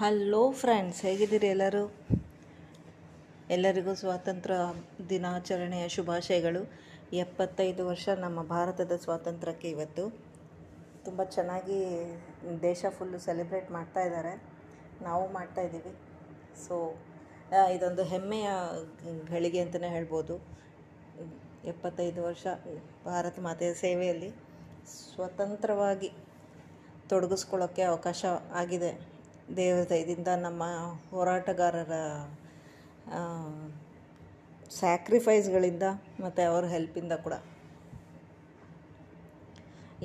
Hello friends ಹೇಗಿದ್ದೀರಿ ಎಲ್ಲರೂ? ಎಲ್ಲರಿಗೂ ಸ್ವಾತಂತ್ರ್ಯ ದಿನಾಚರಣೆಯ ಶುಭಾಶಯಗಳು. ಎಪ್ಪತ್ತೈದು ವರ್ಷ ನಮ್ಮ ಭಾರತದ ಸ್ವಾತಂತ್ರ್ಯಕ್ಕೆ ಇವತ್ತು. ತುಂಬ ಚೆನ್ನಾಗಿ ದೇಶ ಫುಲ್ಲು ಸೆಲೆಬ್ರೇಟ್ ಮಾಡ್ತಾ ಇದ್ದಾರೆ. ನಾವು ಮಾಡ್ತಾ ಇದ್ದೀವಿ. ಸೊ ಇದೊಂದು ಹೆಮ್ಮೆಯ ಗಳಿಗೆ ಅಂತಲೇ ಹೇಳ್ಬೋದು. ಎಪ್ಪತ್ತೈದು ವರ್ಷ ಭಾರತ ಮಾತೆಯ ಸೇವೆಯಲ್ಲಿ ಸ್ವತಂತ್ರವಾಗಿ ತೊಡಗಿಸ್ಕೊಳ್ಳೋಕ್ಕೆ ಅವಕಾಶ ಆಗಿದೆ. ದೇವರ ದಯದಿಂದ ನಮ್ಮ ಹೋರಾಟಗಾರರ ಸ್ಯಾಕ್ರಿಫೈಸ್ಗಳಿಂದ ಮತ್ತು ಅವ್ರ ಹೆಲ್ಪಿಂದ ಕೂಡ.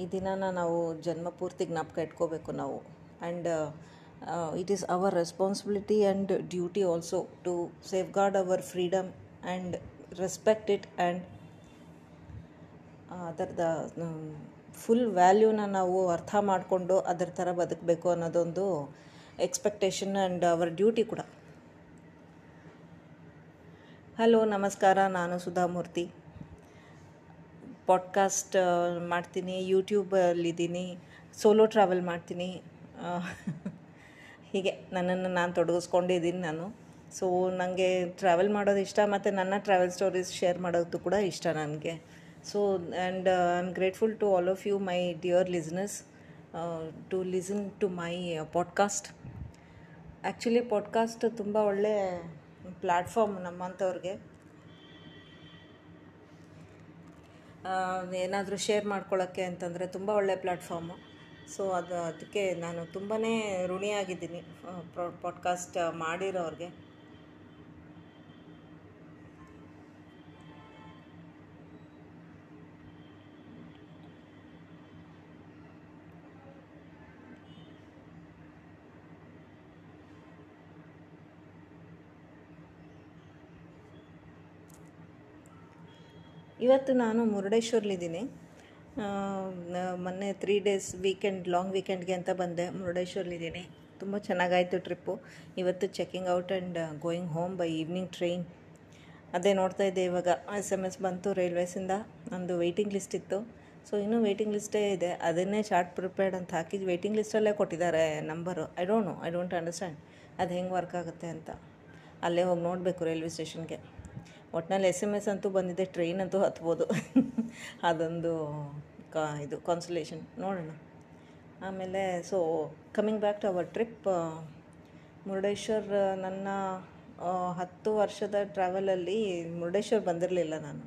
ಈ ದಿನನ ನಾವು ಜನ್ಮ ಪೂರ್ತಿ ಜ್ಞಾಪಕ ಇಟ್ಕೋಬೇಕು ನಾವು. And it is our responsibility and duty also to safeguard our freedom and respect it and ಅದರದ ಫುಲ್ ವ್ಯಾಲ್ಯೂನ ನಾವು ಅರ್ಥ ಮಾಡಿಕೊಂಡು ಅದರ ಥರ ಬದುಕಬೇಕು ಅನ್ನೋದೊಂದು ಎಕ್ಸ್ಪೆಕ್ಟೇಷನ್ ಆ್ಯಂಡ್ ಅವರ್ ಡ್ಯೂಟಿ ಕೂಡ. ಹಲೋ, ನಮಸ್ಕಾರ. ನಾನು ಸುಧಾಮೂರ್ತಿ ಪಾಡ್ಕಾಸ್ಟ್ ಮಾಡ್ತೀನಿ. ಯೂಟ್ಯೂಬಲ್ಲಿದ್ದೀನಿ ಸೋಲೋ ಟ್ರಾವೆಲ್ ಮಾಡ್ತೀನಿ. ಹೀಗೆ ನನ್ನನ್ನು ನಾನು ತೊಡಗಿಸ್ಕೊಂಡಿದ್ದೀನಿ ನಾನು. ಸೊ ನನಗೆ ಟ್ರಾವೆಲ್ ಮಾಡೋದು ಇಷ್ಟ ಮತ್ತು ನನ್ನ ಟ್ರಾವೆಲ್ ಸ್ಟೋರೀಸ್ ಶೇರ್ ಮಾಡೋದು ಕೂಡ ಇಷ್ಟ ನನಗೆ. So and I am grateful to all of you my dear listeners to listen to my podcast actually podcast ತುಂಬ ಒಳ್ಳೆ ಪ್ಲ್ಯಾಟ್ಫಾರ್ಮ್ ನಮ್ಮಂಥವ್ರಿಗೆ ಏನಾದರೂ ಶೇರ್ ಮಾಡ್ಕೊಳ್ಳೋಕ್ಕೆ ಅಂತಂದರೆ ತುಂಬ ಒಳ್ಳೆ ಪ್ಲ್ಯಾಟ್ಫಾರ್ಮು ಸೊ ಅದು, ಅದಕ್ಕೆ ನಾನು ತುಂಬಾ ಋಣಿಯಾಗಿದ್ದೀನಿ ಪಾಡ್ಕಾಸ್ಟ್ ಮಾಡಿರೋರಿಗೆ. ಇವತ್ತು ನಾನು ಮುರುಡೇಶ್ವರ್ಲಿದ್ದೀನಿ ಮೊನ್ನೆ ತ್ರೀ ಡೇಸ್ ವೀಕೆಂಡ್ ಲಾಂಗ್ ವೀಕೆಂಡ್ಗೆ ಅಂತ ಬಂದೆ ಮುರುಡೇಶ್ವರ್ಲಿದ್ದೀನಿ ತುಂಬ ಚೆನ್ನಾಗಾಯಿತು ಟ್ರಿಪ್ಪು ಇವತ್ತು checking out and going home by evening train ಅದೇ ನೋಡ್ತಾ ಇದ್ದೆ ಇವಾಗ ಎಸ್ ಎಂ ಎಸ್ ಬಂತು ರೈಲ್ವೇಸಿಂದ ನಂದು ವೆಯ್ಟಿಂಗ್ ಲಿಸ್ಟ್ ಇತ್ತು. ಸೊ ಇನ್ನೂ ವೆಯ್ಟಿಂಗ್ ಲಿಸ್ಟೇ ಇದೆ. ಅದನ್ನೇ ಚಾರ್ಟ್ ಪ್ರಿಪೇರ್ಡ್ ಅಂತ ಹಾಕಿ ವೆಯ್ಟಿಂಗ್ ಲಿಸ್ಟಲ್ಲೇ ಕೊಟ್ಟಿದ್ದಾರೆ number I don't know I don't understand ಅದು ಹೆಂಗೆ ವರ್ಕ್ ಆಗುತ್ತೆ ಅಂತ. ಅಲ್ಲೇ ಹೋಗಿ ನೋಡಬೇಕು ರೈಲ್ವೆ ಸ್ಟೇಷನ್ಗೆ ಒಟ್ಟಿನಲ್ಲಿ ಎಸ್ ಎಂ ಎಸ್ ಅಂತೂ ಬಂದಿದೆ ಟ್ರೈನ್ ಅಂತೂ ಹತ್ಬೋದು. ಅದೊಂದು ಕಾ, ಇದು ಕಾನ್ಸಲೇಷನ್ ನೋಡೋಣ. ಆಮೇಲೆ so coming back to our trip Murudeshwar, ನನ್ನ ಹತ್ತು ವರ್ಷದ ಟ್ರಾವೆಲಲ್ಲಿ ಮುರುಡೇಶ್ವರ್ ಬಂದಿರಲಿಲ್ಲ ನಾನು.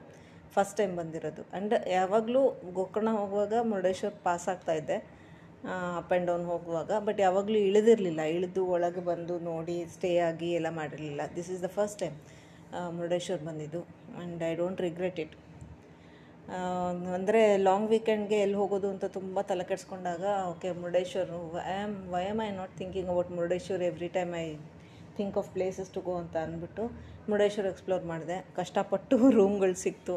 ಫಸ್ಟ್ ಟೈಮ್ ಬಂದಿರೋದು. ಆ್ಯಂಡ್ ಯಾವಾಗಲೂ ಗೋಕರ್ಣ ಹೋಗುವಾಗ ಮುರುಡೇಶ್ವರ್ ಪಾಸ್ ಆಗ್ತಾಯಿದ್ದೆ ಅಪ್ ಆ್ಯಂಡ್ ಡೌನ್ ಹೋಗುವಾಗ. ಬಟ್ ಯಾವಾಗಲೂ ಇಳಿದಿರಲಿಲ್ಲ. ಇಳಿದು ಒಳಗೆ ಬಂದು ನೋಡಿ ಸ್ಟೇ ಆಗಿ ಎಲ್ಲ ಮಾಡಿರಲಿಲ್ಲ. This is the first time Murudeshwar ಬಂದಿದ್ದು. And I don't regret it ಅಂದರೆ ಲಾಂಗ್ ವೀಕೆಂಡ್ಗೆ ಎಲ್ಲಿ ಹೋಗೋದು ಅಂತ ತುಂಬ ತಲೆ ಕೆಡಿಸ್ಕೊಂಡಾಗ okay Murudeshwar I am why am I not thinking about Murudeshwar every time I think of places to go ಅಂತ ಅಂದ್ಬಿಟ್ಟು ಮುರುಡೇಶ್ವರ ಎಕ್ಸ್ಪ್ಲೋರ್ ಮಾಡಿದೆ. ಕಷ್ಟಪಟ್ಟು ರೂಮ್ಗಳು ಸಿಕ್ತು.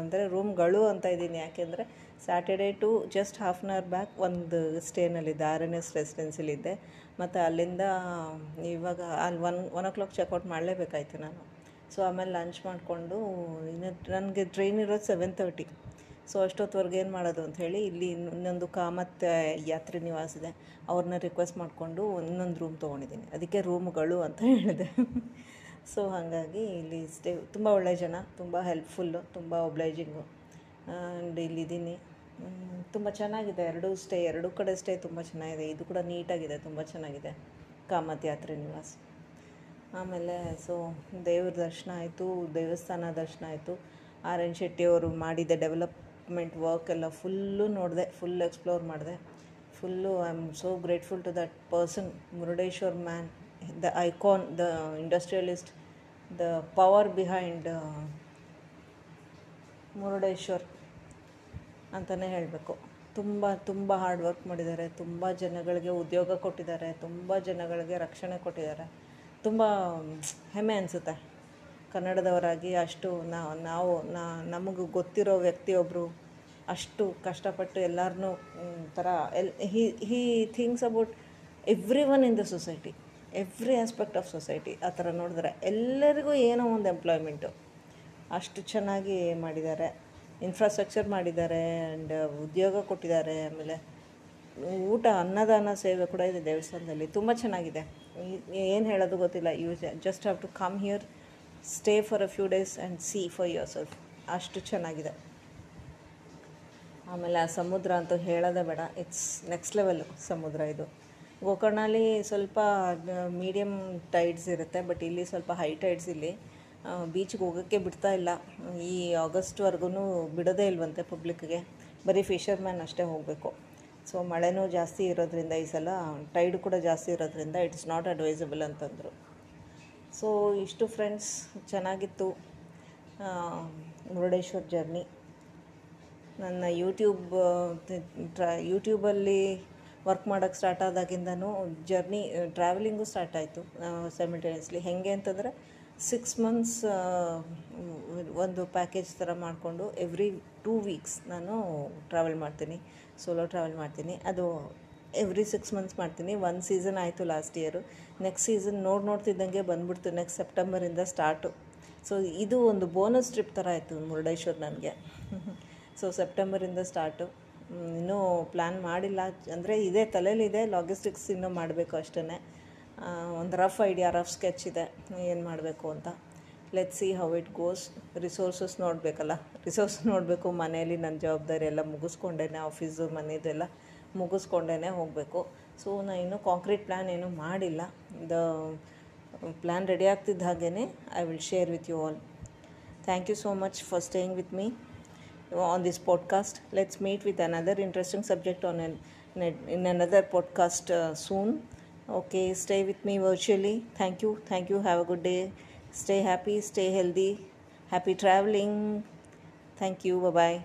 ಅಂದರೆ ರೂಮ್ಗಳು ಅಂತ ಇದ್ದೀನಿ. ಯಾಕೆಂದರೆ Saturday to just half an hour back ಒಂದು ಸ್ಟೇನಲ್ಲಿದ್ದೆ ಆರ್ ಎನ್ ಎಸ್ ರೆಸಿಡೆನ್ಸಿಲಿದ್ದೆ ಮತ್ತು ಅಲ್ಲಿಂದ, ಇವಾಗ, ಅಲ್ಲಿ one one o'clock checkout ಮಾಡಲೇಬೇಕಾಯ್ತು ನಾನು. ಸೊ ಆಮೇಲೆ ಲಂಚ್ ಮಾಡಿಕೊಂಡು, ಇನ್ನು ನನಗೆ ಟ್ರೈನ್ ಇರೋದು ಸೆವೆನ್ ತರ್ಟಿ ಸೊ ಅಷ್ಟೊತ್ತವರೆಗೆ ಏನು ಮಾಡೋದು ಅಂತ ಹೇಳಿ, ಇಲ್ಲಿ ಇನ್ನೊಂದು ಕಾಮತ್ ಯಾತ್ರಿ ನಿವಾಸ ಇದೆ ಅವ್ರನ್ನ ರಿಕ್ವೆಸ್ಟ್ ಮಾಡಿಕೊಂಡು ಇನ್ನೊಂದು ರೂಮ್ ತೊಗೊಂಡಿದ್ದೀನಿ. ಅದಕ್ಕೆ ರೂಮ್ಗಳು ಅಂತ ಹೇಳಿದೆ. ಸೊ ಹಾಗಾಗಿ ಇಲ್ಲಿ ಸ್ಟೇ ತುಂಬ ಒಳ್ಳೆ ಜನ, ತುಂಬ ಹೆಲ್ಪ್ಫುಲ್ಲು ತುಂಬ ಒಬ್ಲೈಜಿಂಗು ಆ್ಯಂಡ್ ಇಲ್ಲಿದ್ದೀನಿ. ತುಂಬ ಚೆನ್ನಾಗಿದೆ. ಎರಡೂ ಸ್ಟೇ ಎರಡೂ ಕಡೆ ಸ್ಟೇ ತುಂಬ ಚೆನ್ನಾಗಿದೆ. ಇದು ಕೂಡ ನೀಟಾಗಿದೆ ತುಂಬ ಚೆನ್ನಾಗಿದೆ. ಕಾಮತ್ ಯಾತ್ರೆ ನಿವಾಸ. ಆಮೇಲೆ ಸೊ ದೇವ್ರ ದರ್ಶನ ಆಯಿತು, ದೇವಸ್ಥಾನ ದರ್ಶನ ಆಯಿತು. ಆರ್ ಎನ್ ಶೆಟ್ಟಿಯವರು ಮಾಡಿದ ಡೆವಲಪ್ಮೆಂಟ್ ವರ್ಕ್ ಎಲ್ಲ ಫುಲ್ಲು ನೋಡಿದೆ ಫುಲ್ ಎಕ್ಸ್ಪ್ಲೋರ್ ಮಾಡಿದೆ. Full I am so grateful to that person Murudeshwar man the icon the industrialist the power behind Murudeshwar ಅಂತಲೇ ಹೇಳಬೇಕು. ತುಂಬ ತುಂಬ ಹಾರ್ಡ್ ವರ್ಕ್ ಮಾಡಿದ್ದಾರೆ. ತುಂಬ ಜನಗಳಿಗೆ ಉದ್ಯೋಗ ಕೊಟ್ಟಿದ್ದಾರೆ. ತುಂಬ ಜನಗಳಿಗೆ ರಕ್ಷಣೆ ಕೊಟ್ಟಿದ್ದಾರೆ. ತುಂಬ, ಹೆಮ್ಮೆ ಅನಿಸುತ್ತೆ. ಕನ್ನಡದವರಾಗಿ ಅಷ್ಟು ನಾವು ನಮಗೆ ಗೊತ್ತಿರೋ ವ್ಯಕ್ತಿಯೊಬ್ಬರು ಅಷ್ಟು ಕಷ್ಟಪಟ್ಟು ಎಲ್ಲರನ್ನೂ ಥರ L, he he things about everyone in the society. Every aspect of society, ಆ ಥರ ನೋಡಿದ್ರೆ ಎಲ್ಲರಿಗೂ ಏನೋ ಒಂದು ಎಂಪ್ಲಾಯ್ಮೆಂಟು. ಅಷ್ಟು ಚೆನ್ನಾಗಿ ಮಾಡಿದ್ದಾರೆ. ಇನ್ಫ್ರಾಸ್ಟ್ರಕ್ಚರ್ ಮಾಡಿದ್ದಾರೆ ಆ್ಯಂಡ್ ಉದ್ಯೋಗ ಕೊಟ್ಟಿದ್ದಾರೆ, ಆಮೇಲೆ ಊಟ, ಅನ್ನದಾನ ಸೇವೆ ಕೂಡ ಇದೆ ದೇವಸ್ಥಾನದಲ್ಲಿ. ತುಂಬ ಚೆನ್ನಾಗಿದೆ. ಏನು ಹೇಳೋದು ಗೊತ್ತಿಲ್ಲ. You just have to come here stay for a few days and see for yourself ಅಷ್ಟು ಚೆನ್ನಾಗಿದೆ. ಆಮೇಲೆ ಆ ಸಮುದ್ರ ಅಂತೂ ಹೇಳೋದೇ ಬೇಡ. ಇಟ್ಸ್ ನೆಕ್ಸ್ಟ್ ಲೆವೆಲ್ಲು ಸಮುದ್ರ ಇದು. ಗೋಕರ್ಣಲ್ಲಿ ಸ್ವಲ್ಪ ಮೀಡಿಯಮ್ ಟೈಡ್ಸ್ ಇರುತ್ತೆ ಬಟ್ ಇಲ್ಲಿ ಸ್ವಲ್ಪ ಹೈ ಟೈಡ್ಸ್ ಇಲ್ಲಿ. ಬೀಚ್ಗೆ ಹೋಗೋಕ್ಕೆ ಬಿಡ್ತಾ ಇಲ್ಲ. ಈ ಆಗಸ್ಟ್ವರೆಗೂ ಬಿಡೋದೇ ಇಲ್ವಂತೆ ಪಬ್ಲಿಕ್ಗೆ ಬರೀ ಫಿಷರ್ಮ್ಯಾನ್ ಅಷ್ಟೇ ಹೋಗಬೇಕು. ಸೊ ಮಳೆನೂ ಜಾಸ್ತಿ ಇರೋದ್ರಿಂದ ಈ ಸಲ ಟೈಡ್ ಕೂಡ ಜಾಸ್ತಿ ಇರೋದ್ರಿಂದ ಇಟ್ಸ್ ನಾಟ್ ಅಡ್ವೈಸಬಲ್ ಅಂತಂದರು. ಸೊ ಇಷ್ಟು ಫ್ರೆಂಡ್ಸ್ ಚೆನ್ನಾಗಿತ್ತು ಮುರುಡೇಶ್ವರ್ ಜರ್ನಿ ನನ್ನ ಯೂಟ್ಯೂಬ್ ಟ್ರಾ ಯೂಟ್ಯೂಬಲ್ಲಿ ವರ್ಕ್ ಮಾಡೋಕ್ಕೆ ಸ್ಟಾರ್ಟ್ ಆದಾಗಿಂದನೂ ಜರ್ನಿ ಟ್ರಾವೆಲಿಂಗು ಸ್ಟಾರ್ಟ್ ಆಯಿತು ಸೆಮಿಟೇನಿಯಸ್ಲಿ ಹೇಗೆ ಅಂತಂದರೆ ಸಿಕ್ಸ್ ಮಂತ್ಸ್ ಒಂದು ಪ್ಯಾಕೇಜ್ ಥರ ಮಾಡಿಕೊಂಡು ಎವ್ರಿ ಟೂ ವೀಕ್ಸ್ ನಾನು ಟ್ರಾವೆಲ್ ಮಾಡ್ತೀನಿ ಸೋಲೋ ಟ್ರಾವೆಲ್ ಮಾಡ್ತೀನಿ. ಅದು ಎವ್ರಿ ಸಿಕ್ಸ್ ಮಂತ್ಸ್ ಮಾಡ್ತೀನಿ. ಒಂದು ಸೀಸನ್ ಆಯಿತು ಲಾಸ್ಟ್ ಇಯರು ನೆಕ್ಸ್ಟ್ ಸೀಸನ್ ನೋಡಿ ನೋಡ್ತಿದ್ದಂಗೆ ಬಂದ್ಬಿಡ್ತು. ನೆಕ್ಸ್ಟ್ ಸೆಪ್ಟೆಂಬರಿಂದ ಸ್ಟಾರ್ಟು ಸೊ ಇದು ಒಂದು ಬೋನಸ್ ಟ್ರಿಪ್ ಥರ ಆಯಿತು ಮುರುಡೇಶ್ವರ್ ನನಗೆ. ಸೊ ಸೆಪ್ಟೆಂಬರಿಂದ ಸ್ಟಾರ್ಟು ಇನ್ನೂ ಪ್ಲ್ಯಾನ್ ಮಾಡಿಲ್ಲ. ಅಂದರೆ ಇದೇ ತಲೆಯಲ್ಲಿದೆ. ಲಾಗಿಸ್ಟಿಕ್ಸ್ ಇನ್ನೂ ಮಾಡಬೇಕು ಅಷ್ಟೇ ಒಂದು ರಫ್ ಐಡಿಯಾ ರಫ್ ಸ್ಕೆಚ್ ಇದೆ. ಏನು ಮಾಡಬೇಕು ಅಂತ. Let see how it goes resources ನೋಡಬೇಕಲ್ಲ ರಿಸೋರ್ಸ್ ನೋಡಬೇಕು ಮನೆಯಲ್ಲಿ ನನ್ನ ಜವಾಬ್ದಾರಿ ಎಲ್ಲ ಮುಗಿಸ್ಕೊಂಡೇನೆ ಆಫೀಸು ಮನೆಯದೆಲ್ಲ ಮುಗಿಸ್ಕೊಂಡೇ ಹೋಗಬೇಕು ಸೊ ನಾನು ಇನ್ನೂ ಕಾಂಕ್ರೀಟ್ ಪ್ಲ್ಯಾನ್ ಏನೂ ಮಾಡಿಲ್ಲ ದ ಪ್ಲ್ಯಾನ್ ರೆಡಿ ಆಗ್ತಿದ್ದ ಹಾಗೇ I will share with you all thank you so much for staying with me on this podcast let's meet with another interesting subject on an in another podcast other soon. Okay, stay with me virtually. Thank thank you. Have a good day. Stay happy, stay healthy. Happy traveling. Thank you. Bye bye.